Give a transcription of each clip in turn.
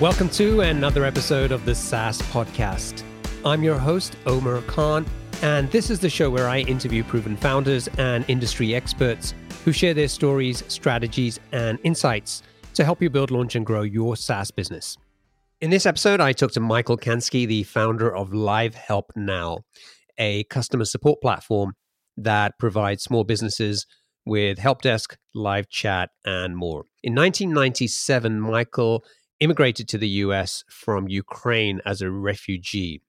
Welcome to another episode of the SaaS Podcast. I'm your host, Omar Khan, and this is the show where I interview proven founders and industry experts who share their stories, strategies, and insights to help you build, launch, and grow your SaaS business. In this episode, I talked to Michael Kansky, the founder of Live Help Now, a customer support platform that provides small businesses with help desk, live chat, and more. In 1997, Michael immigrated to the US from Ukraine as a refugee.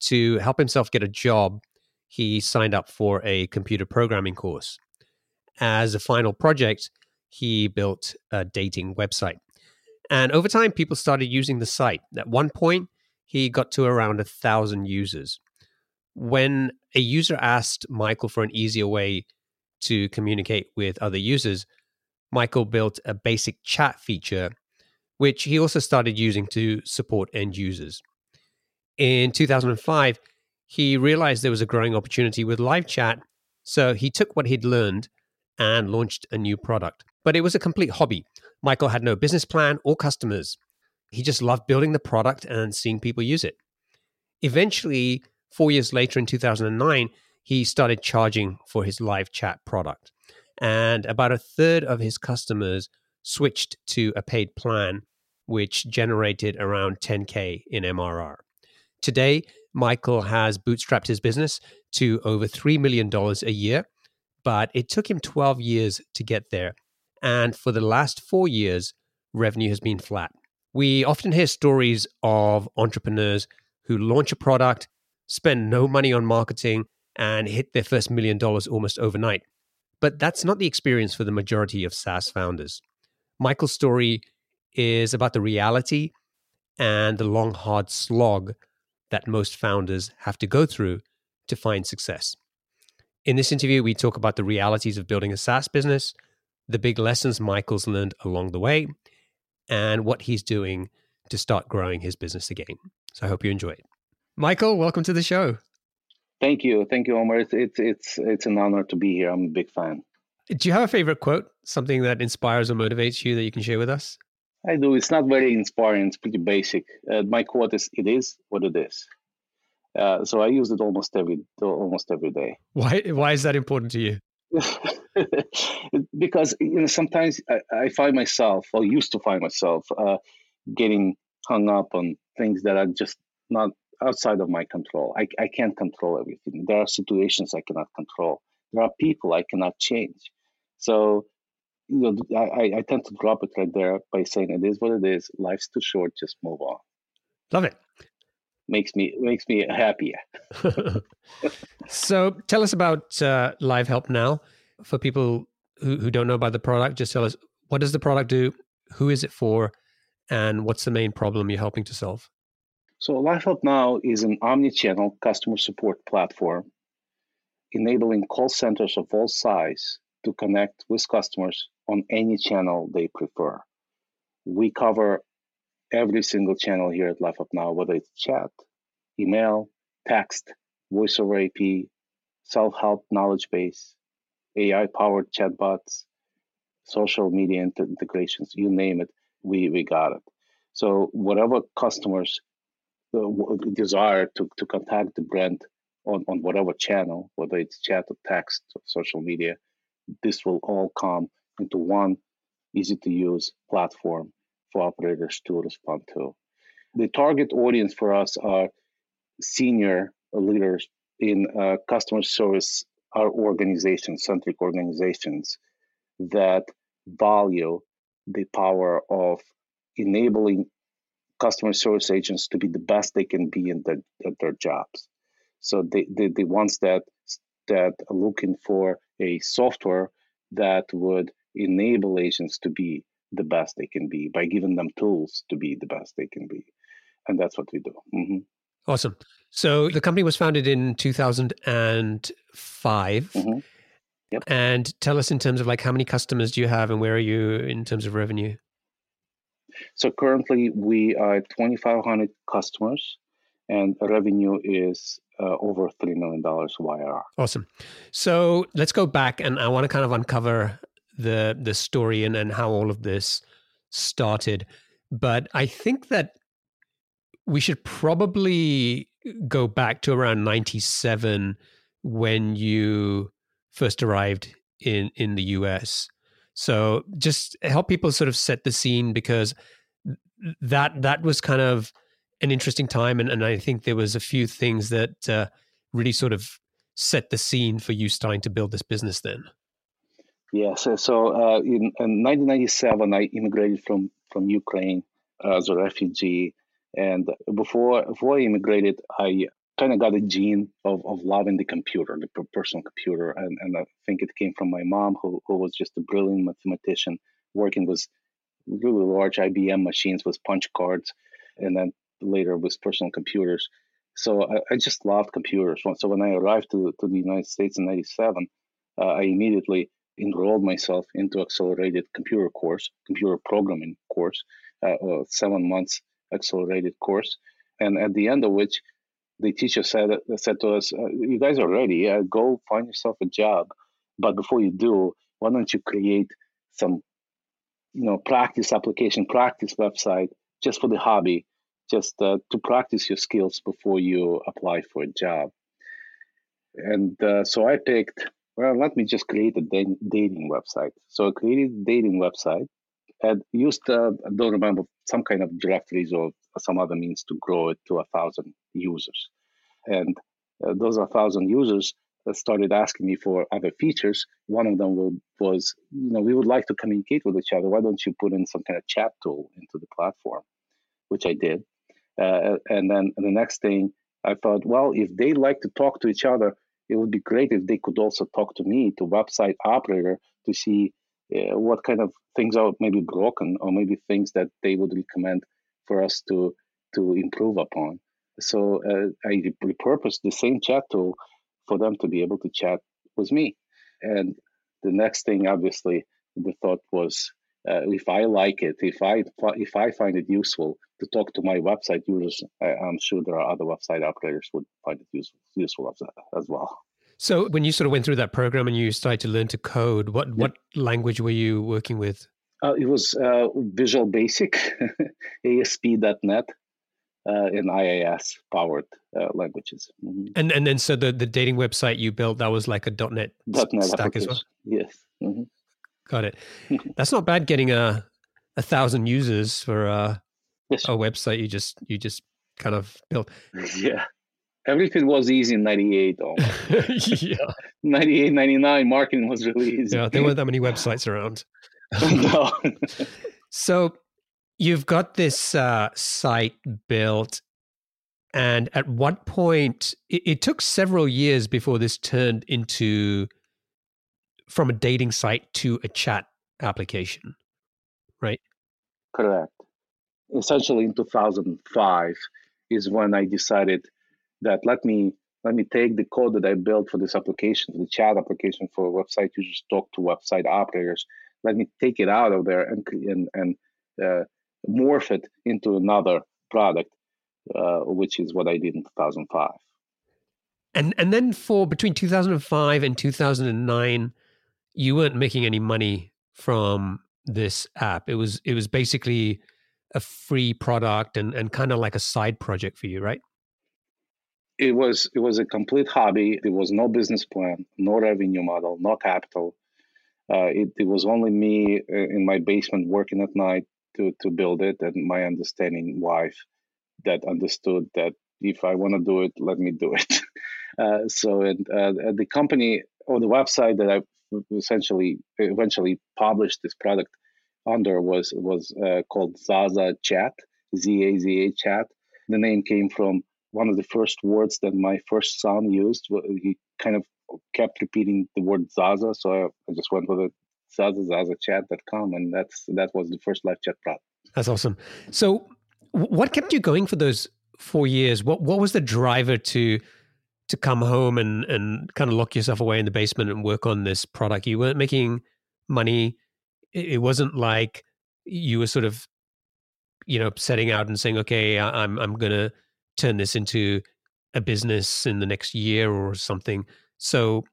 To help himself get a job, he signed up for a computer programming course. As a final project, he built a dating website. And over time, people started using the site. At one point, he got to around a thousand users. When a user asked Michael for an easier way to communicate with other users, Michael built a basic chat feature which he also started using to support end users. In 2005, he realized there was a growing opportunity with live chat, so he took what he'd learned and launched a new product. But it was a complete hobby. Michael had no business plan or customers. He just loved building the product and seeing people use it. Eventually, four years later in 2009, he started charging for his live chat product. And about a third of his customers switched to a paid plan, which generated around 10K in MRR. Today, Michael has bootstrapped his business to over $3 million a year, but it took him 12 years to get there. And for the last four years, revenue has been flat. We often hear stories of entrepreneurs who launch a product, spend no money on marketing, and hit their first million dollars almost overnight. But that's not the experience for the majority of SaaS founders. Michael's story is about the reality and the long, hard slog that most founders have to go through to find success. In this interview, we talk about the realities of building a SaaS business, the big lessons Michael's learned along the way, and what he's doing to start growing his business again. So I hope you enjoy it. Michael, welcome to the show. Thank you. Thank you, Omar. It's, it's, it's, it's an honor to be here. I'm a big fan. Do you have a favorite quote, something that inspires or motivates you that you can share with us? I do. It's not very inspiring. It's pretty basic. Uh, my quote is, "It is what it is." Uh, so I use it almost every almost every day. Why? Why is that important to you? because you know sometimes I, I, find myself, or used to find myself, uh, getting hung up on things that are just not outside of my control. I, I can't control everything. There are situations I cannot control. There are people I cannot change. So, you know, I, I tend to drop it right there by saying it is what it is. Life's too short. Just move on. Love it. Makes me makes me happier. so, tell us about uh, Live Help now for people who, who don't know about the product. Just tell us what does the product do, who is it for, and what's the main problem you're helping to solve. So, Live Help Now is an omni-channel customer support platform enabling call centers of all size to connect with customers on any channel they prefer. We cover every single channel here at Live Help Now, whether it's chat, email, text, voice over IP, self help knowledge base, AI powered chatbots, social media integrations, you name it, we, we got it. So, whatever customers uh, desire to, to contact the brand on, on whatever channel, whether it's chat or text or social media, this will all come into one easy to use platform for operators to respond to. The target audience for us are senior leaders in uh, customer service our organization centric organizations that value the power of enabling customer service agents to be the best they can be in their, their jobs. So the, the, the ones that that are looking for a software that would enable agents to be the best they can be by giving them tools to be the best they can be. And that's what we do. Mm-hmm. Awesome. So the company was founded in 2005. Mm-hmm. Yep. And tell us in terms of like how many customers do you have and where are you in terms of revenue? So currently we are 2,500 customers and revenue is uh, over $3 million YR. Awesome. So let's go back and I want to kind of uncover the the story and, and how all of this started. but I think that we should probably go back to around 97 when you first arrived in in the US. So just help people sort of set the scene because that that was kind of an interesting time and, and I think there was a few things that uh, really sort of set the scene for you starting to build this business then. Yeah, so, so uh, in, in 1997, I immigrated from, from Ukraine as a refugee. And before, before I immigrated, I kind of got a gene of, of loving the computer, the personal computer. And, and I think it came from my mom, who, who was just a brilliant mathematician, working with really large IBM machines with punch cards, and then later with personal computers. So I, I just loved computers. So when I arrived to, to the United States in 97, uh, I immediately enrolled myself into accelerated computer course, computer programming course, uh, seven months accelerated course. And at the end of which, the teacher said said to us, uh, "You guys are ready. Uh, go find yourself a job, but before you do, why don't you create some, you know, practice application, practice website just for the hobby, just uh, to practice your skills before you apply for a job." And uh, so I picked. Well, let me just create a dating website. So I created a dating website and used, uh, I don't remember, some kind of directories or some other means to grow it to a thousand users. And uh, those a thousand users uh, started asking me for other features. One of them was, you know, we would like to communicate with each other. Why don't you put in some kind of chat tool into the platform? Which I did. Uh, and then the next thing I thought, well, if they like to talk to each other, it would be great if they could also talk to me, to website operator, to see uh, what kind of things are maybe broken or maybe things that they would recommend for us to to improve upon. So uh, I repurposed the same chat tool for them to be able to chat with me. And the next thing, obviously, the thought was, uh, if I like it, if I if I find it useful to talk to my website users, I, am sure there are other website operators would find it useful useful as, as well. So when you sort of went through that program and you started to learn to code, what yeah. what language were you working with? Uh, it was uh, Visual Basic, ASP.NET, uh, and IIS powered uh, languages. Mm-hmm. And and then so the, the dating website you built that was like a .NET, .NET stack as well. Yes. Mm-hmm. Got it. That's not bad. Getting a a thousand users for a, yes. a website you just you just kind of built. Yeah. Everything was easy in 98 yeah. 98, 99, marketing was really easy. Yeah, there weren't that many websites around. no. so you've got this uh, site built and at what point it, it, took several years before this turned into from a dating site to a chat application right? Correct. Essentially in 2005 is when i decided that let me let me take the code that i built for this application for the chat application for website users talk to website operators. Let me take it out of there and and, and uh, morph it into another product, uh, which is what I did in 2005. And and then for between 2005 and 2009, you weren't making any money from this app. It was it was basically a free product and and kind of like a side project for you, right? It was it was a complete hobby. There was no business plan, no revenue model, no capital. Uh, it, it was only me uh, in my basement working at night to to build it, and my understanding wife that understood that if I want to do it, let me do it. Uh, so and uh, the company or the website that I essentially eventually published this product under was was uh, called Zaza Chat, Z A Z A Chat. The name came from one of the first words that my first son used. He kind of kept repeating the word Zaza, so I, I just went with it zazazazzachat.com, and that's that was the first live chat product. That's awesome. So, what kept you going for those four years? What what was the driver to to come home and and kind of lock yourself away in the basement and work on this product? You weren't making money. It wasn't like you were sort of, you know, setting out and saying, "Okay, I'm I'm gonna turn this into a business in the next year or something." So,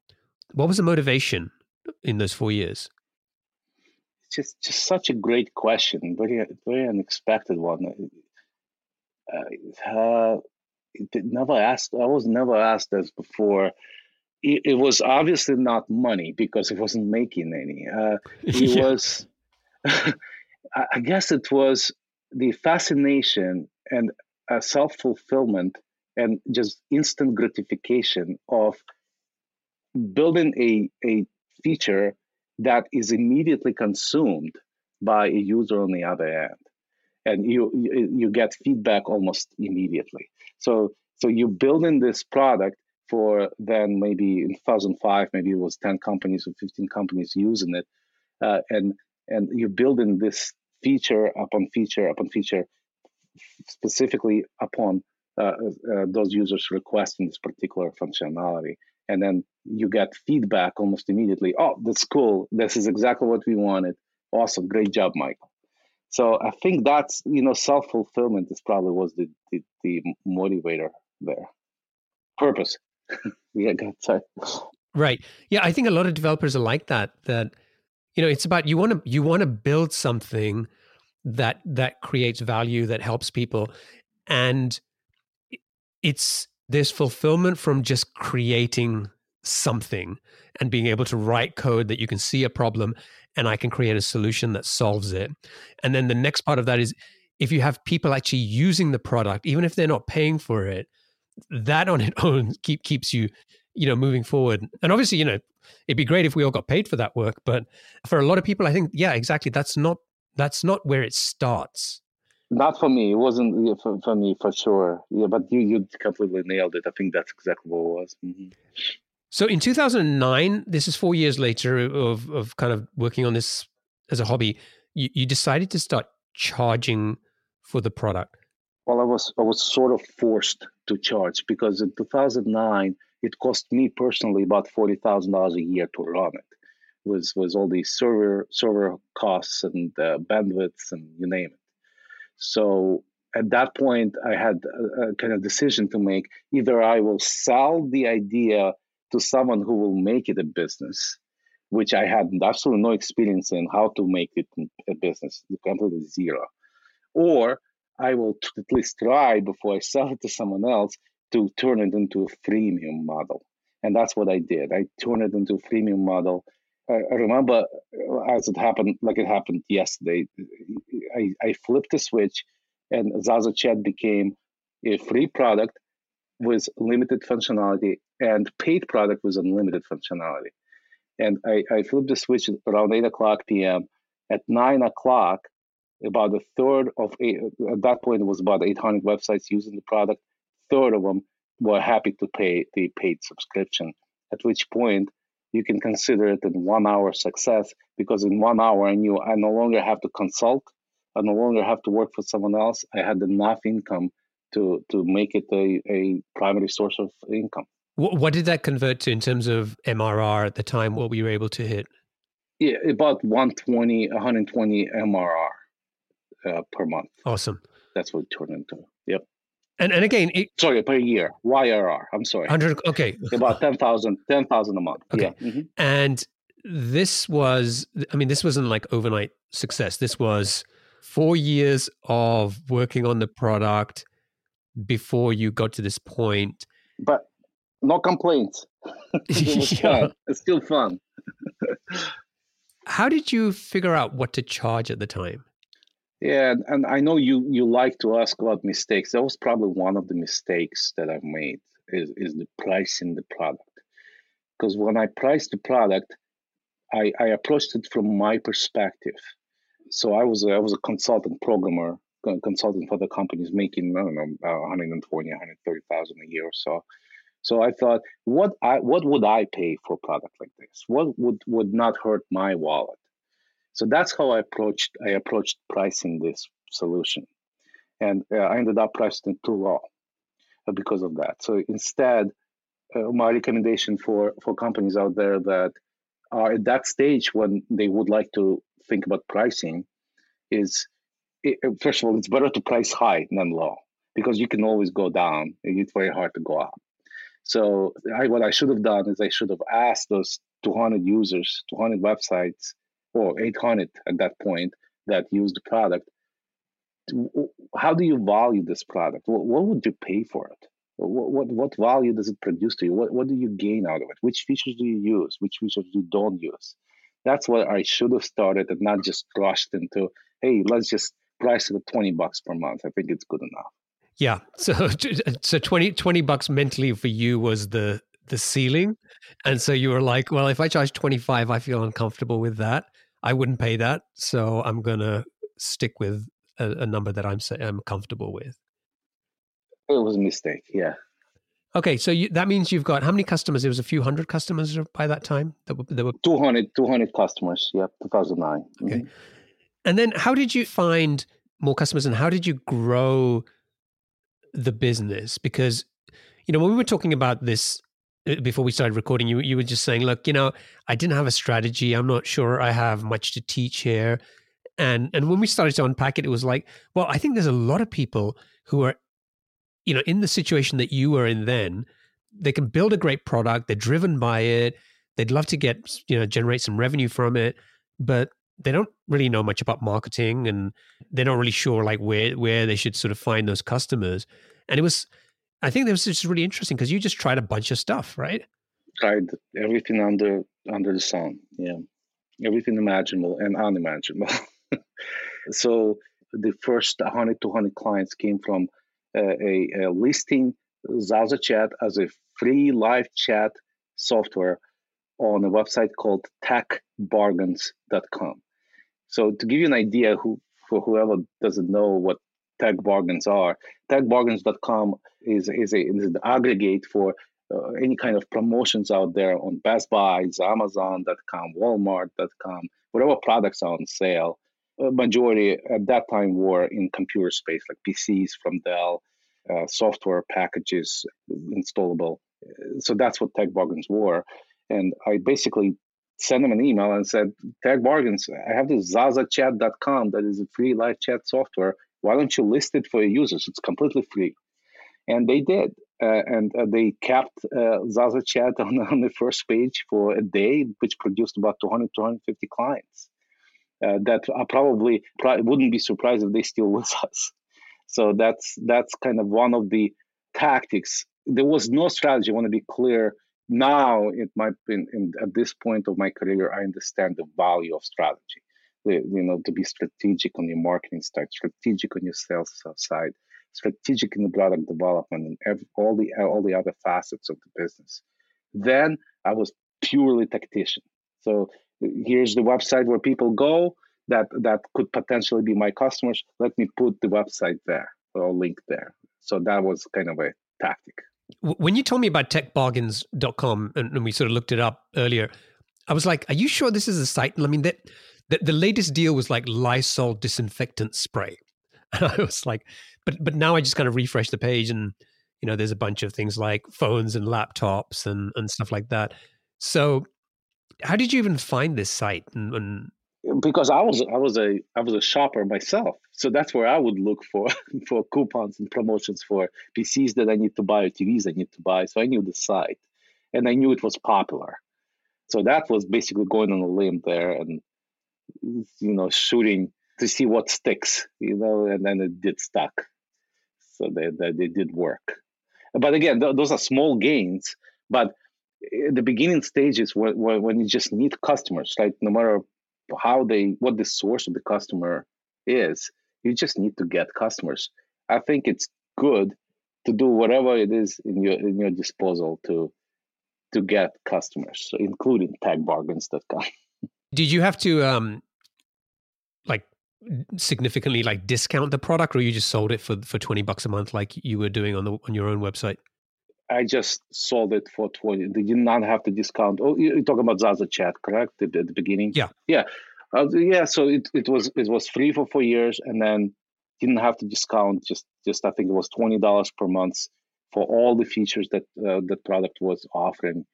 what was the motivation in those four years? It's just just such a great question, very very unexpected one. Uh, uh, never asked. I was never asked this before. It, it, was obviously not money because it wasn't making any. Uh, it yeah. was. I guess it was the fascination and self fulfillment and just instant gratification of building a, a feature that is immediately consumed by a user on the other end and you you get feedback almost immediately so so you build in this product for then maybe in 2005 maybe it was 10 companies or 15 companies using it uh, and and you're building this feature upon feature upon feature specifically upon uh, uh, those users requesting this particular functionality. And then you get feedback almost immediately oh that's cool. This is exactly what we wanted. Awesome. Great job michael so i think that's you know self-fulfillment is probably was the the, the motivator there. Purpose. Yeah sorry. Right. Yeah i think a lot of developers are like that that you know it's about you want to you want to build something that that creates value that helps people and it's there's fulfillment from just creating something and being able to write code that you can see a problem and I can create a solution that solves it. And then the next part of that is if you have people actually using the product, even if they're not paying for it, that on its own keep keeps you, you know, moving forward. And obviously, you know, it'd be great if we all got paid for that work, but for a lot of people, I think, yeah, exactly. That's not that's not where it starts. Not for me. It wasn't for, for me for sure. Yeah, but you you completely nailed it. I think that's exactly what it was. Mm-hmm. So in 2009, this is four years later of of kind of working on this as a hobby. You, you decided to start charging for the product. Well, I was I was sort of forced to charge because in 2009 it cost me personally about forty thousand dollars a year to run it with was all these server server costs and uh, bandwidths and you name it. So at that point, I had a, a, kind of decision to make. Either I will sell the idea to someone who will make it a business, which I had absolutely no experience in how to make it a business, completely zero, or I will t- at least try before I sell it to someone else to turn it into a freemium model. And that's what I did. I turned it into a freemium model I remember uh, as it happened, like it happened yesterday. I, I flipped the switch, and Zaza Chat became a free product with limited functionality and paid product with unlimited functionality. And I, I flipped the switch around 8 o'clock p.m. At 9 o'clock, about a third of eight, at that point, it was about 800 websites using the product. Third of them were happy to pay the paid subscription. At which point, you can consider it in one hour success because in one hour I knew I no longer have to consult, I no longer have to work for someone else. I had enough income to to make it a, a primary source of income. What, what did that convert to in terms of MRR at the time? What we were you able to hit? Yeah, about 120, 120 MRR uh, per month. Awesome. That's what it turned into. Yep. And and again, it, sorry per year. YRR. I'm sorry. Hundred. Okay. About 10,000 10,000 a month. Okay. Yeah. Mm-hmm. And this was. I mean, this wasn't like overnight success. This was four years of working on the product before you got to this point. But no complaints. it yeah. fun. It's still fun. How did you figure out what to charge at the time? Yeah, and I know you you like to ask about mistakes. That was probably one of the mistakes that I've made is is the pricing the product. Because when I priced the product, I, I approached it from my perspective. So I was a, I was a consultant programmer, consulting for the companies making I don't know 120, 130,000 a year or so. So I thought, what I what would I pay for a product like this? What would would not hurt my wallet? So that's how I approached I approached pricing this solution, and uh, I ended up pricing too low uh, because of that. So instead, uh, my recommendation for for companies out there that are at that stage when they would like to think about pricing is it, first of all, it's better to price high than low because you can always go down. It's very hard to go up. So I, what I should have done is I should have asked those 200 users, 200 websites or 800 at that point that use the product. How do you value this product? What, what would you pay for it? What, what, what value does it produce to you? What, what do you gain out of it? Which features do you use? Which features you don't use? That's what I should have started and not just rushed into, hey, let's just price it at 20 bucks per month. I think it's good enough. Yeah. So so 20, 20 bucks mentally for you was the the ceiling. And so you were like, well, if I charge 25, I feel uncomfortable with that. I wouldn't pay that. So I'm going to stick with a, a, number that I'm I'm comfortable with. It was a mistake. Yeah. Okay, so you, that means you've got how many customers? It was a few hundred customers by that time. That were, that were 200, 200 customers. Yep, 2009. Okay. Mm-hmm. And then how did you find more customers and how did you grow the business? Because, you know, when we were talking about this uh, before we started recording, you, you were just saying, look, you know, I didn't have a strategy. I'm not sure I have much to teach here. And, and when we started to unpack it, it was like, well, I think there's a lot of people who are, you know, in the situation that you were in then, they can build a great product. They're driven by it. They'd love to get, you know, generate some revenue from it, but they don't really know much about marketing and they're not really sure like where where they should sort of find those customers. And it was I think that was just really interesting because you just tried a bunch of stuff, right? Tried everything under under the sun. Yeah. Everything imaginable and unimaginable. so the first 100 200 clients came from uh, a, a listing Zaza Chat as a free live chat software on a website called techbargains.com. So to give you an idea, who for whoever doesn't know what tech bargains are, techbargains.com is is, a, is an aggregate for uh, any kind of promotions out there on Best Buy, Amazon.com, Walmart.com, whatever products are on sale. A majority at that time were in computer space, like PCs from Dell, uh, software packages installable. So that's what tech bargains were. And I basically sent them an email and said, Tech Bargains, I have this zazachat.com that is a free live chat software. Why don't you list it for your users? It's completely free. And they did. Uh, and uh, they kept uh, Zaza Chat on, on, the first page for a day, which produced about 200, 250 clients. Uh, that I probably, probably wouldn't be surprised if they still with us. So that's that's kind of one of the tactics. There was no strategy. I want to be clear now it might be at this point of my career i understand the value of strategy. The, you know to be strategic on your marketing side strategic on your sales side strategic in the product development and every, all the all the other facets of the business. Then i was purely tactician. So here's the website where people go that that could potentially be my customers. Let me put the website there or link there. So that was kind of a tactic when you told me about techbargains.com and, and we sort of looked it up earlier, I was like, are you sure this is a site? I mean, that the, the latest deal was like Lysol disinfectant spray. And I was like, but but now I just kind of refresh the page and you know, there's a bunch of things like phones and laptops and, and stuff like that. So how did you even find this site and, and because I was I was a I was a shopper myself, so that's where I would look for for coupons and promotions for PCs that I need to buy or TVs I need to buy. So I knew the site, and I knew it was popular. So that was basically going on a limb there, and you know shooting to see what sticks, you know, and then it did stuck. So they they, they did work, but again, th- those are small gains. But eh, the beginning stages when, when you just need customers, like No matter how they what the source of the customer is you just need to get customers. I think it's good to do whatever it is in your in your disposal to to get customers including techbargains.com did you have to um like significantly like discount the product or you just sold it for for 20 bucks a month like you were doing on the on your own website I just sold it for 20. They did not have to discount. Oh, you're talking about Zaza Chat, correct? At, the beginning? Yeah. Yeah. Uh, yeah. So it, it was it was free for four years and then didn't have to discount. Just just I think it was twenty dollars per month for all the features that uh, the product was offering,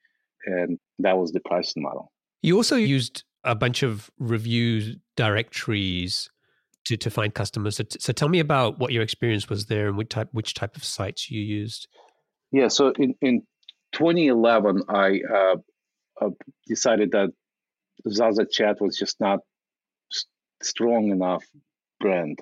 and that was the pricing model. You also used a bunch of review directories to, to find customers. So, t- so tell me about what your experience was there and which type which type of sites you used. Yeah, so in, in 2011, I uh, uh, decided that Zaza Chat was just not strong enough brand,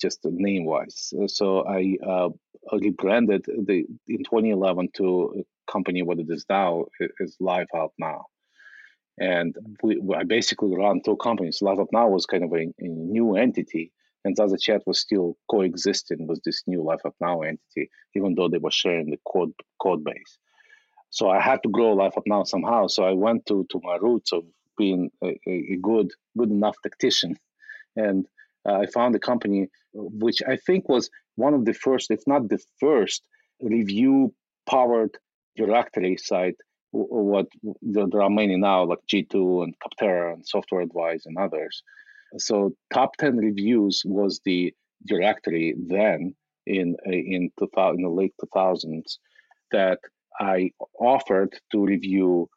just name wise. So I uh, rebranded the in 2011 to a company what it is now is Live Help Now. And we, I basically run two companies. Live Help Now was kind of a, a new entity, and ZazaChat was still coexisting with this new Live Help Now entity, even though they were sharing the code code base. So I had to grow Live Help Now somehow. So I went to to my roots of being a, a good good enough tactician, and uh, I found a company which I think was one of the first, if not the first, review powered directory site. What there are many now, like G2 and Capterra and Software Advice and others. So top ten reviews was the directory then in uh, in, 2000, in the late 2000s that I offered to review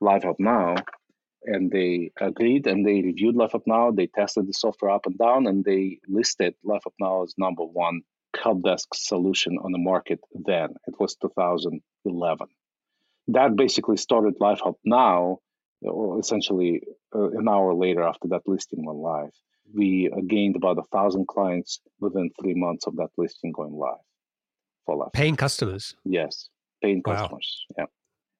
Live Help Now, and they agreed and they reviewed Live Help Now. They tested the software up and down, and they listed Live Help Now as number one help desk solution on the market. Then it was 2011. That basically started Live Help Now. Essentially, uh, an hour later after that listing went live, we uh, gained about a thousand clients within three months of that listing going live for Live. Paying customers. Yes paying wow. customers. Yeah,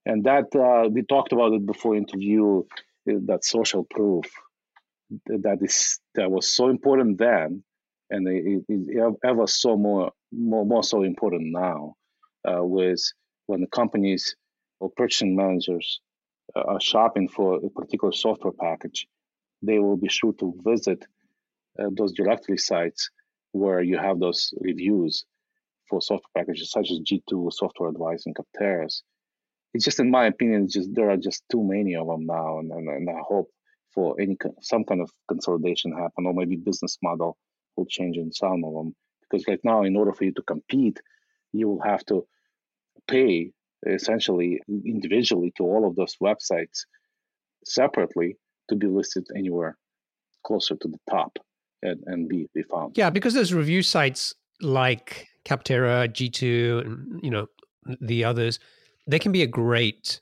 and that uh, we talked about it before interview. Uh, that social proof that is that was so important then, and it is ever so more more more so important now. Uh, with when the companies or purchasing managers are shopping for a particular software package, they will be sure to visit uh, those directory sites where you have those reviews for software packages such as G2, Software Advice, and Capterras. It's just, in my opinion, just there are just too many of them now, and, and, and I hope for any some kind of consolidation happen, or maybe business model will change in some of them. Because right now, in order for you to compete, you will have to pay essentially individually to all of those websites separately to be listed anywhere closer to the top and, and be, be found. Yeah, because there's review sites like Capterra, G2, and you know the others, they can be a great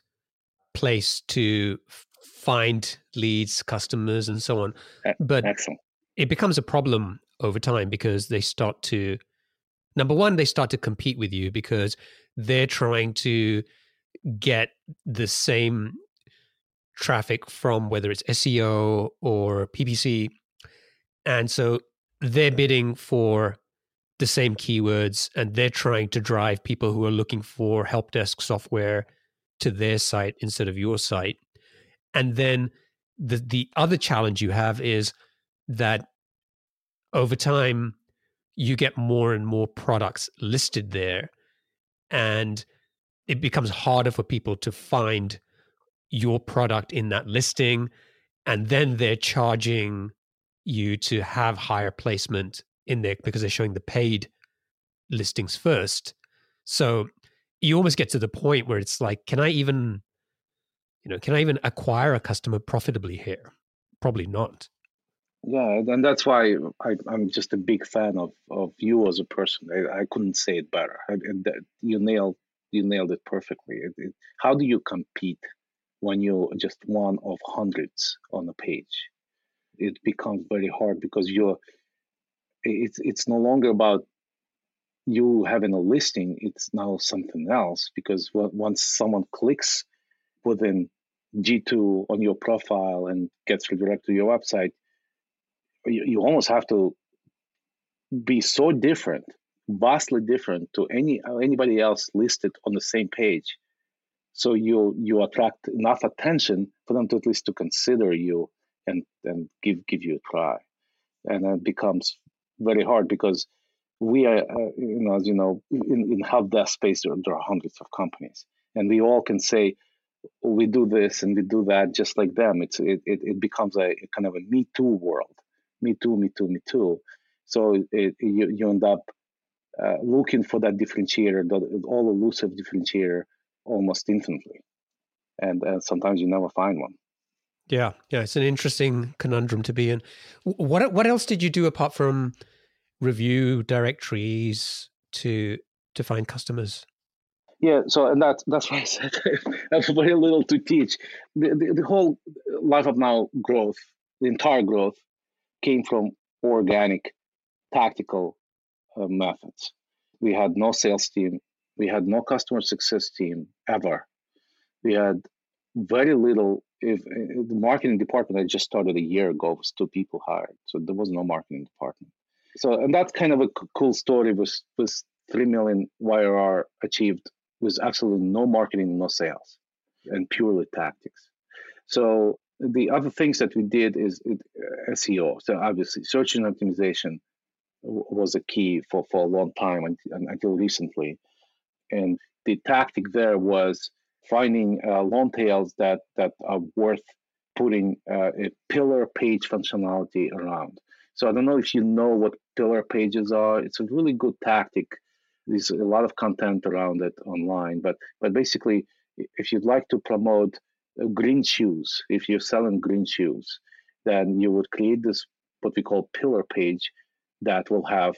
place to find leads, customers, and so on. But Excellent. it becomes a problem over time because they start to number one, they start to compete with you because they're trying to get the same traffic from whether it's SEO or PPC. And so they're bidding for the same keywords and they're trying to drive people who are looking for help desk software to their site instead of your site. And then the the other challenge you have is that over time you get more and more products listed there and it becomes harder for people to find your product in that listing and then they're charging you to have higher placement in there because they're showing the paid listings first. So you almost get to the point where it's like, can I even, you know, can I even acquire a customer profitably here? Probably not. Yeah, and that's why I, am just a big fan of, of you as a person. I, I couldn't say it better. I, you nailed you nailed it perfectly. It, it, how do you compete when you're just one of hundreds on a page? It becomes very hard because you're it's it's no longer about you having a listing it's now something else because once someone clicks within G2 on your profile and gets redirected to your website you, you almost have to be so different vastly different to any anybody else listed on the same page. So you you attract enough attention for them to at least to consider you and and give give you a try. And it becomes very hard because we are, uh, you know, as you know, in, in help desk space, there, there, are hundreds of companies, and we all can say we do this and we do that just like them. It's it, it, it becomes a, a, kind of a me too world, me too, me too, me too. So it, you you end up uh, looking for that differentiator, that all elusive differentiator, almost infinitely, and uh, sometimes you never find one. Yeah, yeah, it's an interesting conundrum to be in. What what else did you do apart from review directories to to find customers? Yeah, so and that's that's why I said I have very little to teach. The, the, the whole Live Help Now growth, the entire growth, came from organic, tactical uh, methods. We had no sales team. We had no customer success team ever. We had very little. If, if the marketing department I just started a year ago was two people hired, so there was no marketing department. So, and that's kind of a cool story. Was was three million YRR achieved with absolutely no marketing, no sales, and purely tactics. So the other things that we did is it, uh, SEO. So obviously, search engine optimization was a key for, for a long time until, until recently. And the tactic there was finding uh, long tails that, that are worth putting uh, a pillar page functionality around. So I don't know if you know what pillar pages are. It's a really good tactic. There's a lot of content around it online, but but basically, if you'd like to promote green shoes, if you're selling green shoes, then you would create this what we call pillar page that will have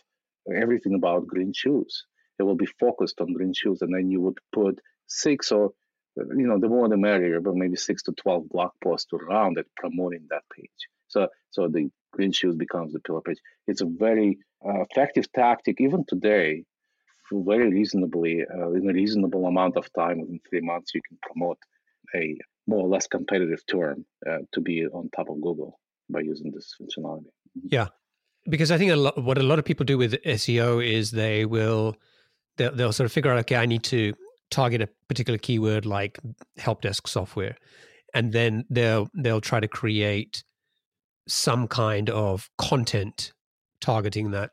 everything about green shoes. It will be focused on green shoes, and then you would put six or you know the more the merrier, but maybe six to twelve blog posts around it promoting that page. So so the green shoes becomes the pillar page. It's a very uh, effective tactic even today. Very reasonably, uh, in a reasonable amount of time, within three months, you can promote a more or less competitive term uh, to be on top of Google by using this functionality. Yeah, because I think a lot, what a lot of people do with SEO is they will they'll, they'll sort of figure out okay I need to target a particular keyword like help desk software and then they'll they'll try to create some kind of content targeting that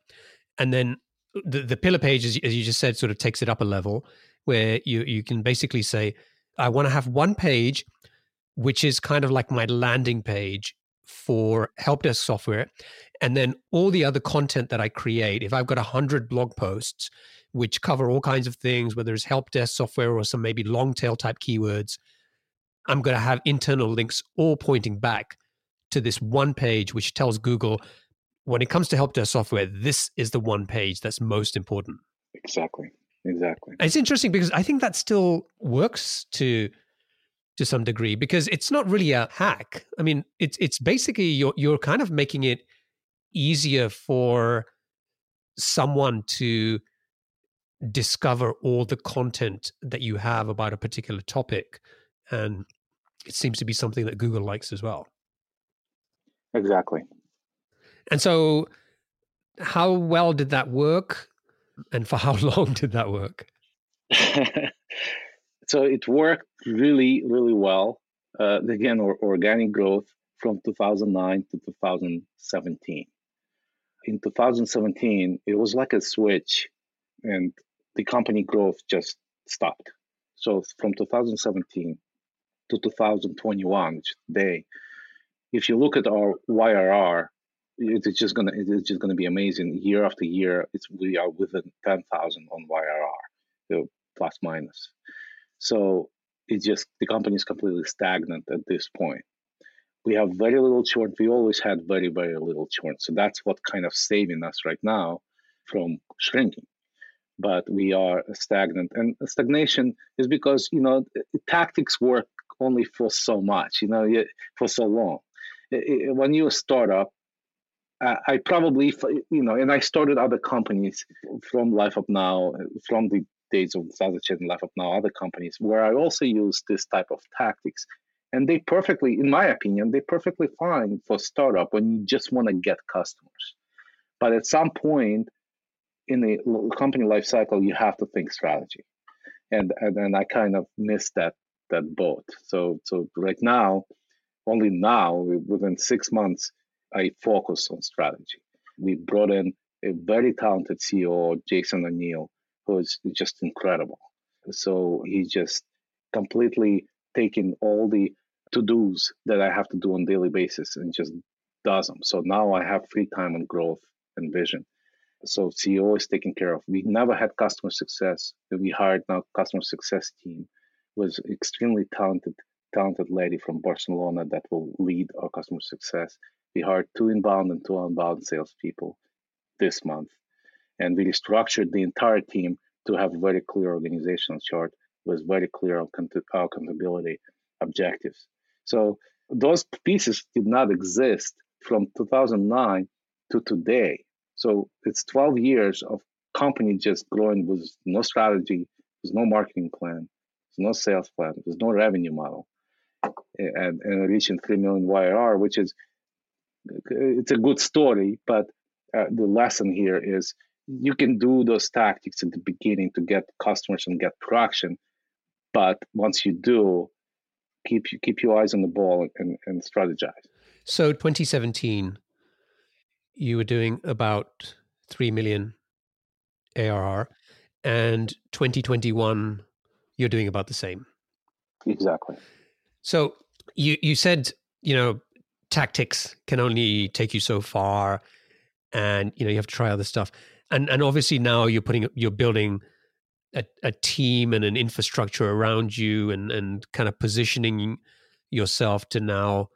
and then the, the pillar page as, as you just said sort of takes it up a level where you you can basically say i want to have one page which is kind of like my landing page for help desk software. And then all the other content that i create if i've got 100 blog posts which cover all kinds of things whether it's help desk software or some maybe long tail type keywords i'm going to have internal links all pointing back to this one page which tells google when it comes to help desk software this is the one page that's most important. Exactly. Exactly. And it's interesting because i think that still works to to some degree because it's not really a hack. I mean, it's it's basically you're you're kind of making it easier for someone to discover all the content that you have about a particular topic and it seems to be something that Google likes as well. Exactly. And so how well did that work and for how long did that work? so it worked really, really well. Uh, again, or, organic growth from 2009 to 2017. In 2017, it was like a switch, and the company growth just stopped. So from 2017 to 2021, which today, if you look at our YRR, it's just gonna it's just gonna be amazing. Year after year, it's we are within 10,000 on YRR, plus minus. So it's just the company is completely stagnant at this point. We have very little churn. We always had very, very little churn. So that's what kind of saving us right now from shrinking. But we are stagnant. And stagnation is because, you know, tactics work only for so much, you know, for so long. When you're a startup, I probably, you know, and I started other companies from Live Help Now, from the days of ZazaChat and Live Help Now, other companies, where I also use this type of tactics. And they perfectly, in my opinion, they perfectly fine for startup when you just want to get customers. But at some point in the company life cycle, you have to think strategy. And and, and I kind of missed that that boat. So so right now, only now, within six months, I focus on strategy. We brought in a very talented CEO, Jason O'Neill, who's just incredible. So he's just completely taking all the to dos that I have to do on daily basis and just does them. So now I have free time and growth and vision. So CEO is taken care of. We never had customer success. We hired now customer success team was extremely talented talented lady from Barcelona that will lead our customer success. We hired two inbound and two outbound salespeople this month and we structured the entire team to have a very clear organizational chart with very clear accountability objectives. So those pieces did not exist from 2009 to today. So it's 12 years of company just growing with no strategy, with no marketing plan, with no sales plan, with no revenue model, and, and reaching 3 million YRR, which is it's a good story, but uh, the lesson here is you can do those tactics at the beginning to get customers and get traction, but once you do, keep keep your eyes on the ball and, and strategize. So 2017, you were doing about three million ARR, and 2021, you're doing about the same. Exactly. So you you said you know tactics can only take you so far, and you know you have to try other stuff. And and obviously now you're putting you're building a, a team and an infrastructure around you, and and kind of positioning yourself to now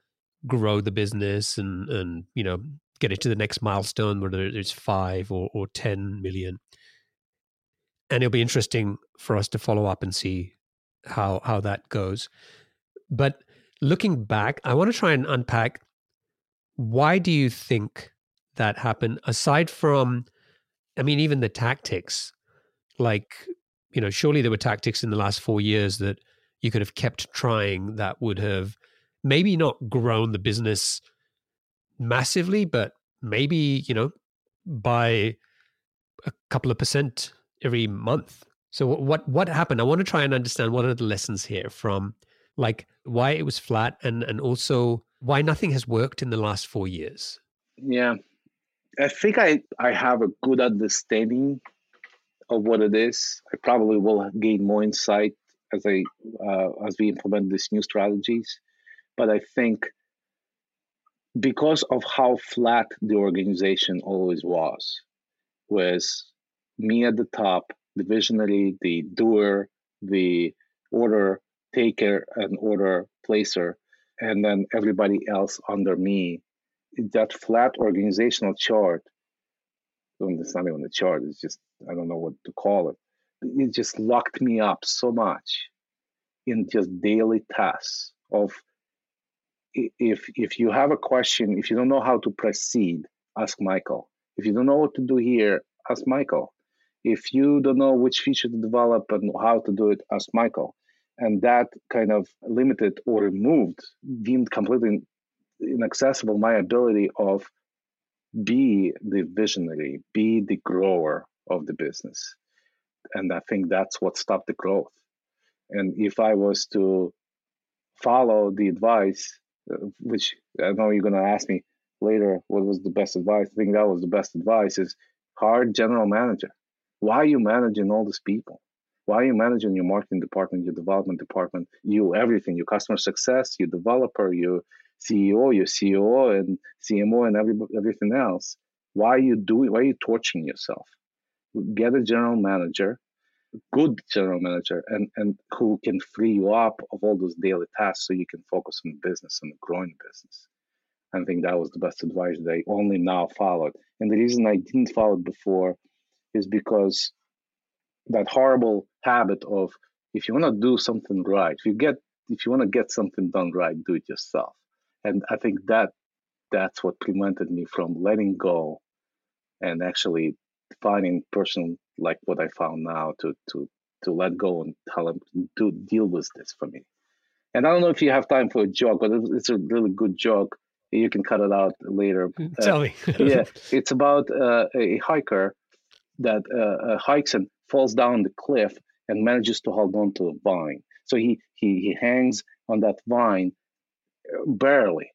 grow the business and and you know get it to the next milestone, whether it's five or, or 10 million. And it'll be interesting for us to follow up and see how how that goes. But looking back, I want to try and unpack why do you think that happened aside from I mean even the tactics like you know surely there were tactics in the last 4 years that you could have kept trying that would have maybe not grown the business massively, but maybe, you know, by a couple of percent every month. So what what happened? I want to try and understand what are the lessons here from like why it was flat and and also why nothing has worked in the last 4 years. Yeah. I think I I have a good understanding of what it is. I probably will gain more insight as I uh, as we implement these new strategies. But I think because of how flat the organization always was, was me at the top, the visionary, the doer, the order taker and order placer, and then everybody else under me. That flat organizational chart, it's not even a chart, it's just, I don't know what to call it. It just locked me up so much in just daily tasks of if if you have a question, if you don't know how to proceed, ask Michael. If you don't know what to do here, ask Michael. If you don't know which feature to develop and how to do it, ask Michael. And that kind of limited or removed, deemed completely inaccessible my ability of be the visionary, be the grower of the business. And I think that's what stopped the growth. And if I was to follow the advice uh, which I know you're going to ask me later what was the best advice. I think that was the best advice is hard general manager. Why are you managing all these people? Why are you managing your marketing department, your development department, you everything, your customer success, your developer, your CEO, your CEO and CMO, and every, everything else? Why are you doing? Why are you torturing yourself? Get a general manager good general manager and and who can free you up of all those daily tasks so you can focus on the business and the growing business i think that was the best advice that i only now followed and the reason i didn't follow it before is because that horrible habit of if you want to do something right if you get if you want to get something done right do it yourself and i think that that's what prevented me from letting go and actually finding person like what I found now to to to let go and tell him to deal with this for me. And I don't know if you have time for a joke, but it's a really good joke. You can cut it out later. Mm, tell uh, me. yeah, it's about uh, a hiker that uh, uh, hikes and falls down the cliff and manages to hold on to a vine. So he he he hangs on that vine uh, barely,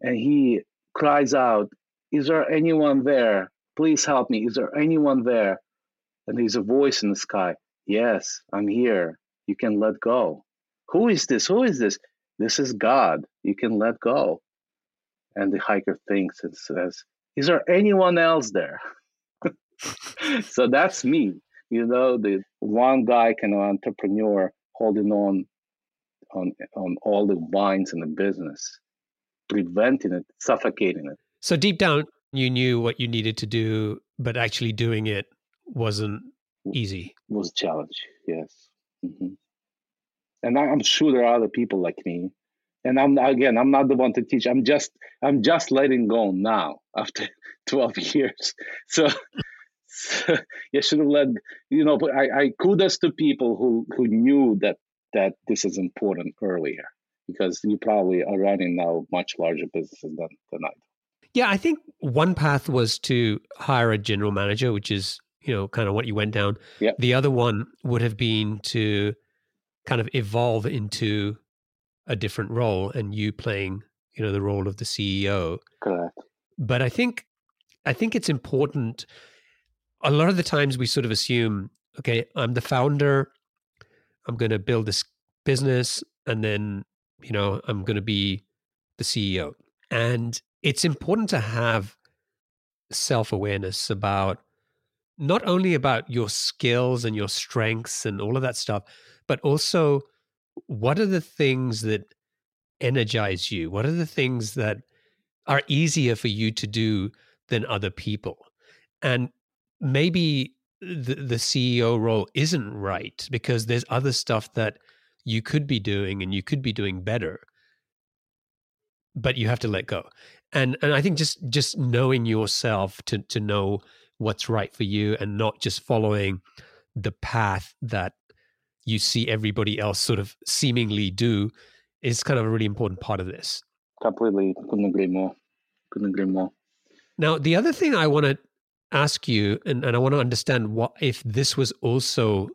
and he cries out, "Is there anyone there? Please help me! Is there anyone there?" And there's a voice in the sky. Yes, I'm here. You can let go. Who is this? Who is this? This is God. You can let go. And the hiker thinks and says, Is there anyone else there? so that's me. You know, the one guy kind of entrepreneur holding on on on all the vines in the business, preventing it, suffocating it. So deep down, you knew what you needed to do, but actually doing it wasn't easy. Was a challenge, yes. Mm-hmm. And I'm sure there are other people like me, and I'm again, I'm not the one to teach. I'm just, I'm just letting go now after 12 years. So, you should have let you know. But I, I kudos to people who who knew that that this is important earlier because you probably are running now much larger businesses than than I do. Yeah, I think one path was to hire a general manager, which is you know kind of what you went down. Yeah. The other one would have been to kind of evolve into a different role and you playing you know the role of the ceo correct but i think i think it's important a lot of the times we sort of assume okay i'm the founder i'm going to build this business and then you know i'm going to be the ceo and it's important to have self-awareness about not only about your skills and your strengths and all of that stuff but also what are the things that energize you? What are the things that are easier for you to do than other people? And maybe the, the CEO role isn't right because there's other stuff that you could be doing and you could be doing better but you have to let go and and i think just just knowing yourself to to know what's right for you and not just following the path that you see everybody else sort of seemingly do is kind of a really important part of this. Completely. Couldn't agree more. Couldn't agree more. Now, the other thing I want to ask you, and, and I want to understand what if this was also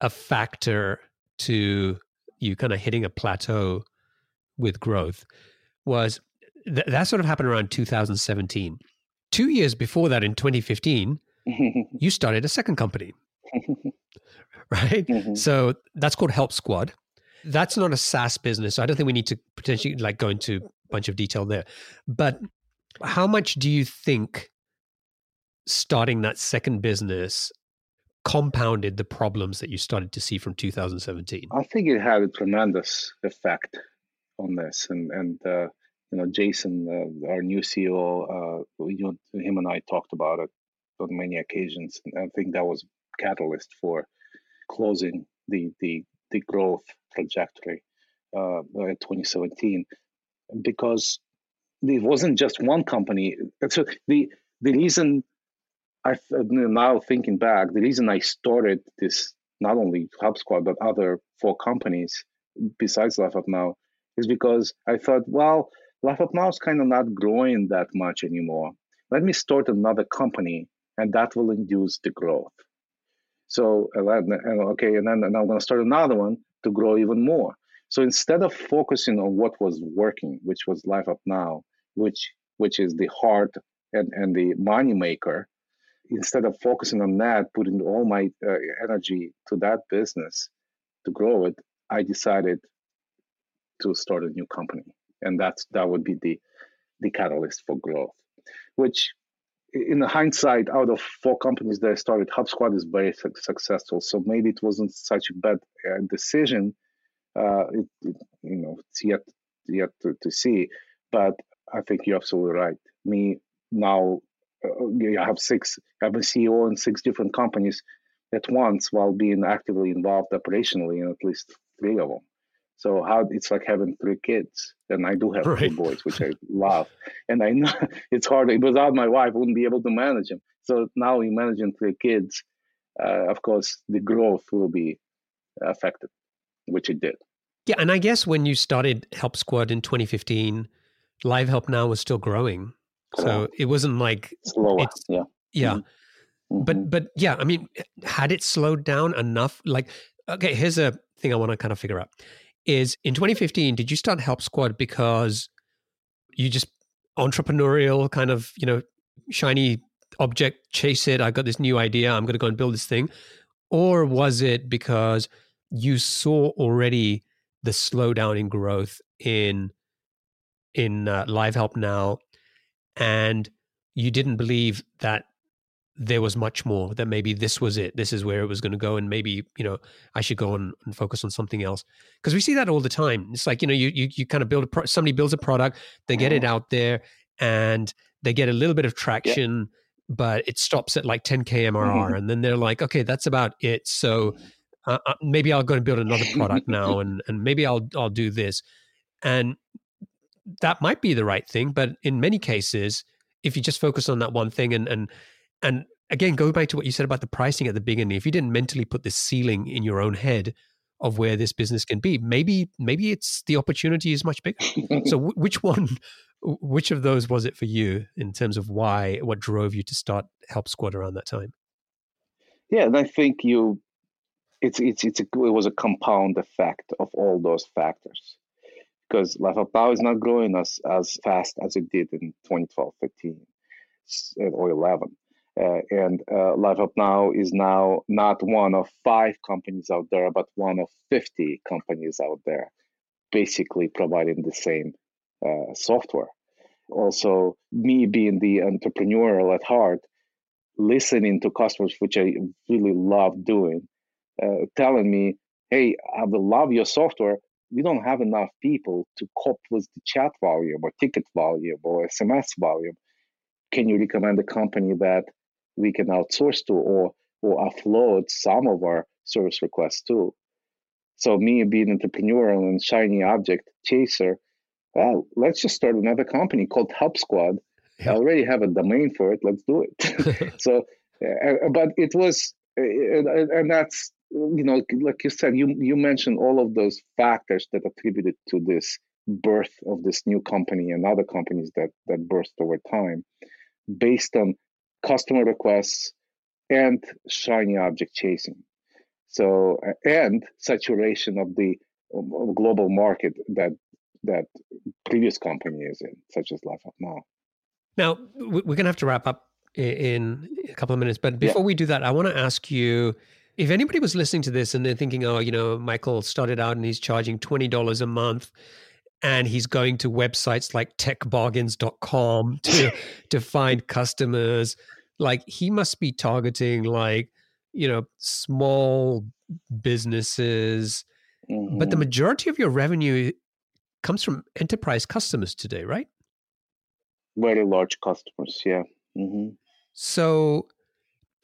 a factor to you kind of hitting a plateau with growth, was th- that sort of happened around 2017. Two years before that, in 2015, you started a second company. right? Mm-hmm. So that's called Help Squad. That's not a SaaS business. So I don't think we need to potentially like go into a bunch of detail there. But how much do you think starting that second business compounded the problems that you started to see from 2017? I think it had a tremendous effect on this, and and uh, you know Jason, uh, our new CEO, uh, you know, him and I talked about it on many occasions, and I think that was catalyst for closing the the the growth trajectory uh, in 2017 because it wasn't just one company. So the the reason I now thinking back, the reason I started this not only Squad but other four companies besides Live Help Now is because I thought, well, Live Help Now is kind of not growing that much anymore. Let me start another company, and that will induce the growth. So okay, and then I'm going to start another one to grow even more. So instead of focusing on what was working, which was Live Help Now, which which is the heart and, and the money maker, instead of focusing on that, putting all my uh, energy to that business to grow it, I decided to start a new company, and that's that would be the the catalyst for growth, which in hindsight, out of four companies that I started, Help Squad is very su- successful. So maybe it wasn't such a bad uh, decision. Uh, it, it, you know, it's yet yet to, to, see. But I think you're absolutely right. Me now, I have six. I have a CEO in six different companies at once, while being actively involved operationally in at least three of them. So how it's like having three kids, and I do have right. three boys, which I love. And I know it's hard. Without my wife, I wouldn't be able to manage them. So now we managing three kids. Uh, of course, the growth will be affected, which it did. Yeah, and I guess when you started Help Squad in 2015, Live Help Now was still growing, so it wasn't like slower. Yeah, yeah. Mm-hmm. But but yeah, I mean, had it slowed down enough? Like, okay, here's a thing I want to kind of figure out is in 2015, did you start Help Squad because you just entrepreneurial kind of, you know, shiny object, chase it, I've got this new idea, I'm going to go and build this thing? Or was it because you saw already the slowdown in growth in in uh, live help now and you didn't believe that there was much more that maybe this was it this is where it was going to go and maybe you know i should go and, and focus on something else because we see that all the time it's like you know you you, you kind of build a pro- somebody builds a product they get it mm-hmm. out there and they get a little bit of traction yeah. but it stops at like 10k mrr mm-hmm. and then they're like okay that's about it so uh, uh, maybe i'll go and build another product now and and maybe i'll i'll do this And that might be the right thing, but in many cases, if you just focus on that one thing and and and again go back to what you said about the pricing at the beginning, if you didn't mentally put this ceiling in your own head of where this business can be, maybe maybe it's the opportunity is much bigger. so w- which one which of those was it for you in terms of why what drove you to start help squad around that time? Yeah and i think you it's it's, it's a, it was a compound effect of all those factors because Now is not growing as, as fast as it did in 2012, 15, or 11. Uh, and uh, Now is now not one of five companies out there, but one of 50 companies out there, basically providing the same uh, software. Also, me being the entrepreneurial at heart, listening to customers, which I really love doing, uh, telling me, hey, I will love your software, we don't have enough people to cope with the chat volume or ticket volume or SMS volume. Can you recommend a company that we can outsource to or or offload some of our service requests to? So me being entrepreneurial and shiny object chaser, well, let's just start another company called Help Squad. Yeah. I already have a domain for it. Let's do it. so, uh, but it was, uh, and that's you know, like you said, you you mentioned all of those factors that attributed to this birth of this new company and other companies that that burst over time, based on customer requests and shiny object chasing. So and saturation of the global market that that previous company is in, such as Live Help Now. Now we're gonna have to wrap up in a couple of minutes, but before yeah. we do that, I want to ask you if anybody was listening to this and they're thinking, oh, you know, Michael started out and he's charging $20 a month and he's going to websites like techbargains.com to to find customers, like he must be targeting like, you know, small businesses. Mm-hmm. But the mm-hmm. majority of your revenue comes from enterprise customers today, right? Very large customers, yeah. Mm-hmm. So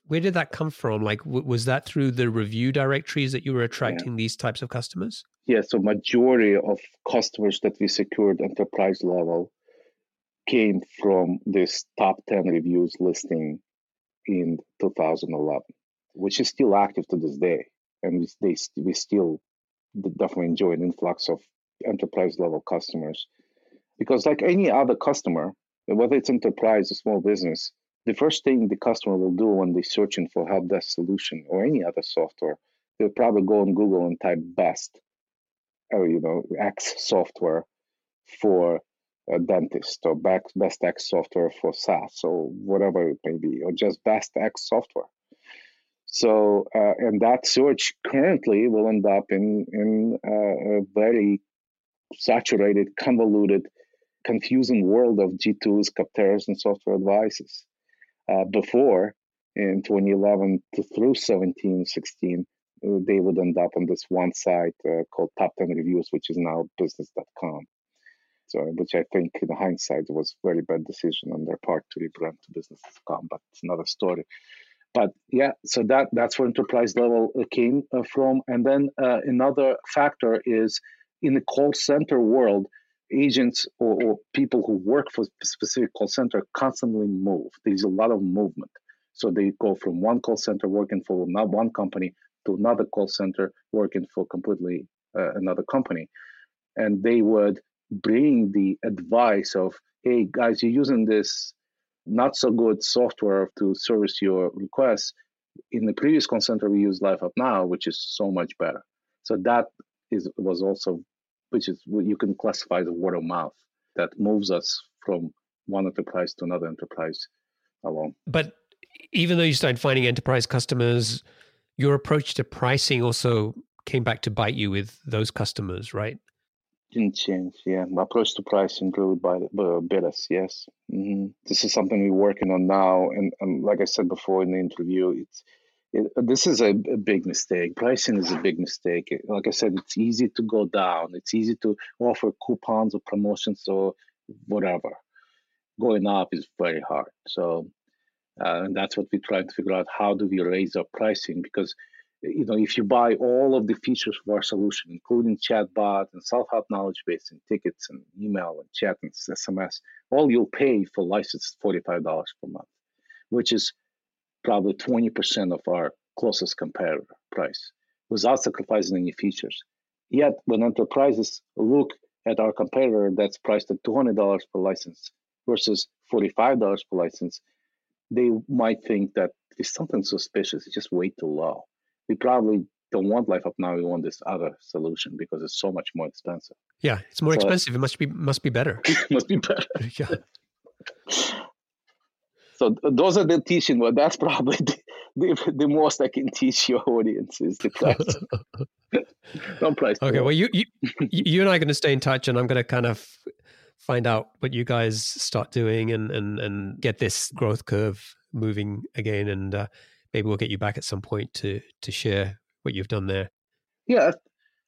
where did that come from? Like, w- was that through the review directories that you were attracting yeah. these types of customers? Yeah, so majority of customers that we secured enterprise level came from this top 10 reviews listing in 2011, which is still active to this day. And we, they, we still definitely enjoy an influx of enterprise level customers. Because, like any other customer, whether it's enterprise or small business, the first thing the customer will do when they're searching for help desk solution or any other software, they'll probably go on Google and type best, or you know, X software for a dentist or best X software for SaaS or whatever it may be, or just best X software. So, uh, and that search currently will end up in in uh, a very saturated, convoluted, confusing world of G2s, Capterras, and software advices uh, before in 2011 to through 17, 16, uh, they would end up on this one site uh, called Top 10 Reviews, which is now business.com. So, which I think in hindsight was very bad decision on their part to rebrand to business.com, but it's another story. But yeah, so that that's where enterprise level uh, came uh, from. And then uh, another factor is in the call center world, agents or, or, people who work for specific call center constantly move. There's a lot of movement. So they go from one call center working for not one company to another call center working for completely uh, another company. And they would bring the advice of, hey, guys, you're using this not so good software to service your requests. In the previous call center, we used Live Help Now, which is so much better. So that is was also which is what you can classify as word of mouth that moves us from one enterprise to another enterprise along. But even though you started finding enterprise customers, your approach to pricing also came back to bite you with those customers, right? Didn't change, yeah. My approach to pricing really by uh, us, yes. Mm-hmm. This is something we're working on now, and, and like I said before in the interview, it's it, this is a, a, big mistake. Pricing is a big mistake. Like I said, it's easy to go down. It's easy to offer coupons or promotions or whatever. Going up is very hard. So, uh, and that's what we're trying to figure out. How do we raise our pricing? Because you know, if you buy all of the features of our solution, including chatbot and self-help knowledge base and tickets and email and chat and SMS, all you'll pay for license is $45 per month, which is probably 20% of our closest competitor price without sacrificing any features. Yet when enterprises look at our competitor that's priced at $200 per license versus $45 per license, they might think that there's something suspicious. It's just way too low we probably don't want Live Help Now. We want this other solution because it's so much more expensive. Yeah, it's more so, expensive. It must be must be better. must be better. yeah. So those are the teaching. Well, that's probably the, the, the, most I can teach your audience is the price. don't price. Okay. Well, you, you you and I are going to stay in touch, and I'm going to kind of find out what you guys start doing and and and get this growth curve moving again and. Uh, maybe we'll get you back at some point to to share what you've done there. Yeah,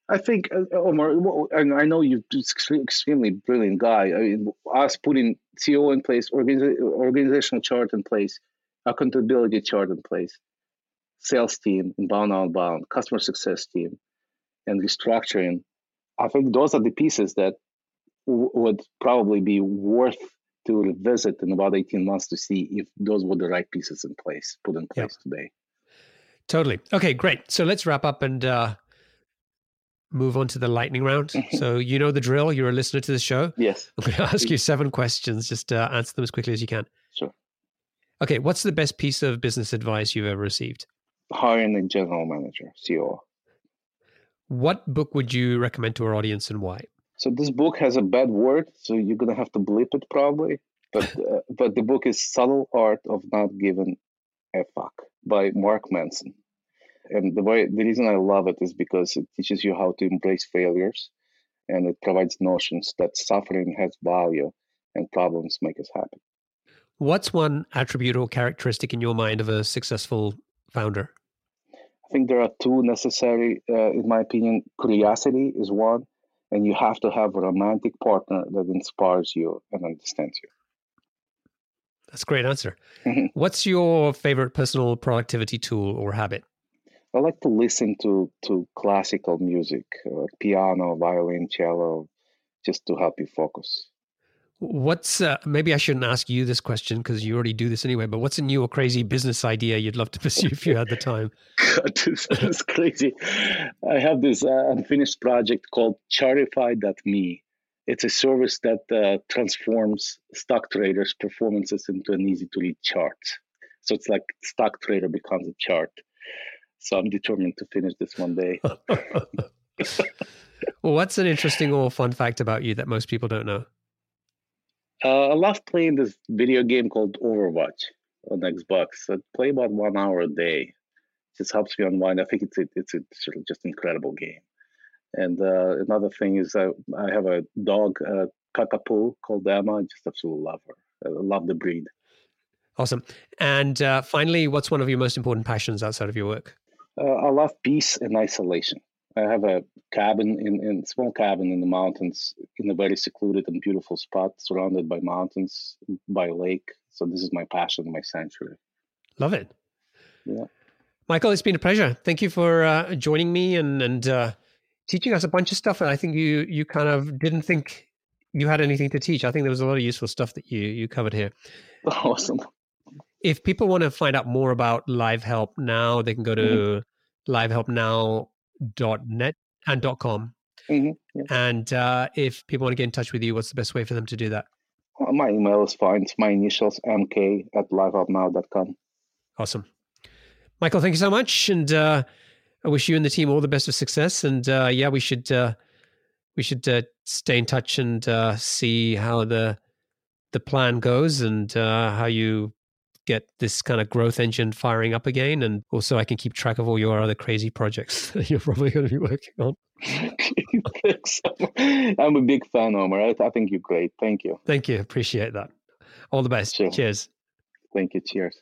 I think uh, Omer, and I know you're an extremely brilliant guy. I mean, us putting CO in place, organizational chart in place, accountability chart in place, sales team, inbound, outbound, customer success team, and restructuring. I think those are the pieces that w- would probably be worth to revisit in about 18 months to see if those were the right pieces in place, put in place today. Totally. Okay, great. So let's wrap up and uh, move on to the lightning round. so you know the drill. You're a listener to the show. Yes. I'm going to ask you seven questions. Just uh, answer them as quickly as you can. Sure. Okay. What's the best piece of business advice you've ever received? Hiring a general manager, CEO. What book would you recommend to our audience and why? So this book has a bad word, so you're gonna have to bleep it probably. But uh, but the book is Subtle Art of Not Giving a Fuck by Mark Manson. And the way the reason I love it is because it teaches you how to embrace failures, and it provides notions that suffering has value and problems make us happy. What's one attribute or characteristic in your mind of a successful founder? I think there are two necessary, uh, in my opinion. Curiosity is one, and you have to have a romantic partner that inspires you and understands you. That's a great answer. What's your favorite personal productivity tool or habit? I like to listen to to classical music, uh, piano, violin, cello, just to help you focus. What's uh, maybe I shouldn't ask you this question because you already do this anyway. But what's a new or crazy business idea you'd love to pursue if you had the time? God, this is crazy. I have this uh, unfinished project called Chartify.me. It's a service that uh, transforms stock traders' performances into an easy to read chart. So it's like stock trader becomes a chart. So I'm determined to finish this one day. well, what's an interesting or fun fact about you that most people don't know? Uh, I love playing this video game called Overwatch on Xbox. I play about one hour a day. It just helps me unwind. I think it's a, it's a sort of just incredible game. And uh, another thing is I, I have a dog, uh, Cockapoo, called Emma. I just absolutely love her. I love the breed. Awesome. And uh, finally, what's one of your most important passions outside of your work? Uh, I love peace and isolation. I have a cabin in, in small cabin in the mountains in a very secluded and beautiful spot surrounded by mountains by a lake. So this is my passion my sanctuary. Love it. Yeah. Michael it's been a pleasure. Thank you for uh, joining me and and uh, teaching us a bunch of stuff and i think you you kind of didn't think you had anything to teach. I think there was a lot of useful stuff that you you covered here. Awesome. If people want to find out more about live help now they can go to mm-hmm. Livehelpnow dot net and dot com. Mm-hmm, yeah. And uh, if people want to get in touch with you, what's the best way for them to do that? My email is fine. It's my initials, mk at livehelpnow.com. Awesome. Michael, thank you so much. And uh, I wish you and the team all the best of success. And uh, yeah, we should uh, we should uh, stay in touch and uh, see how the the plan goes and how you get this kind of growth engine firing up again. And also, I can keep track of all your other crazy projects that you're probably going to be working on. I'm a big fan, Omer. I, I think you're great. Thank you. Thank you. Appreciate that. All the best. Sure. Cheers. Thank you. Cheers.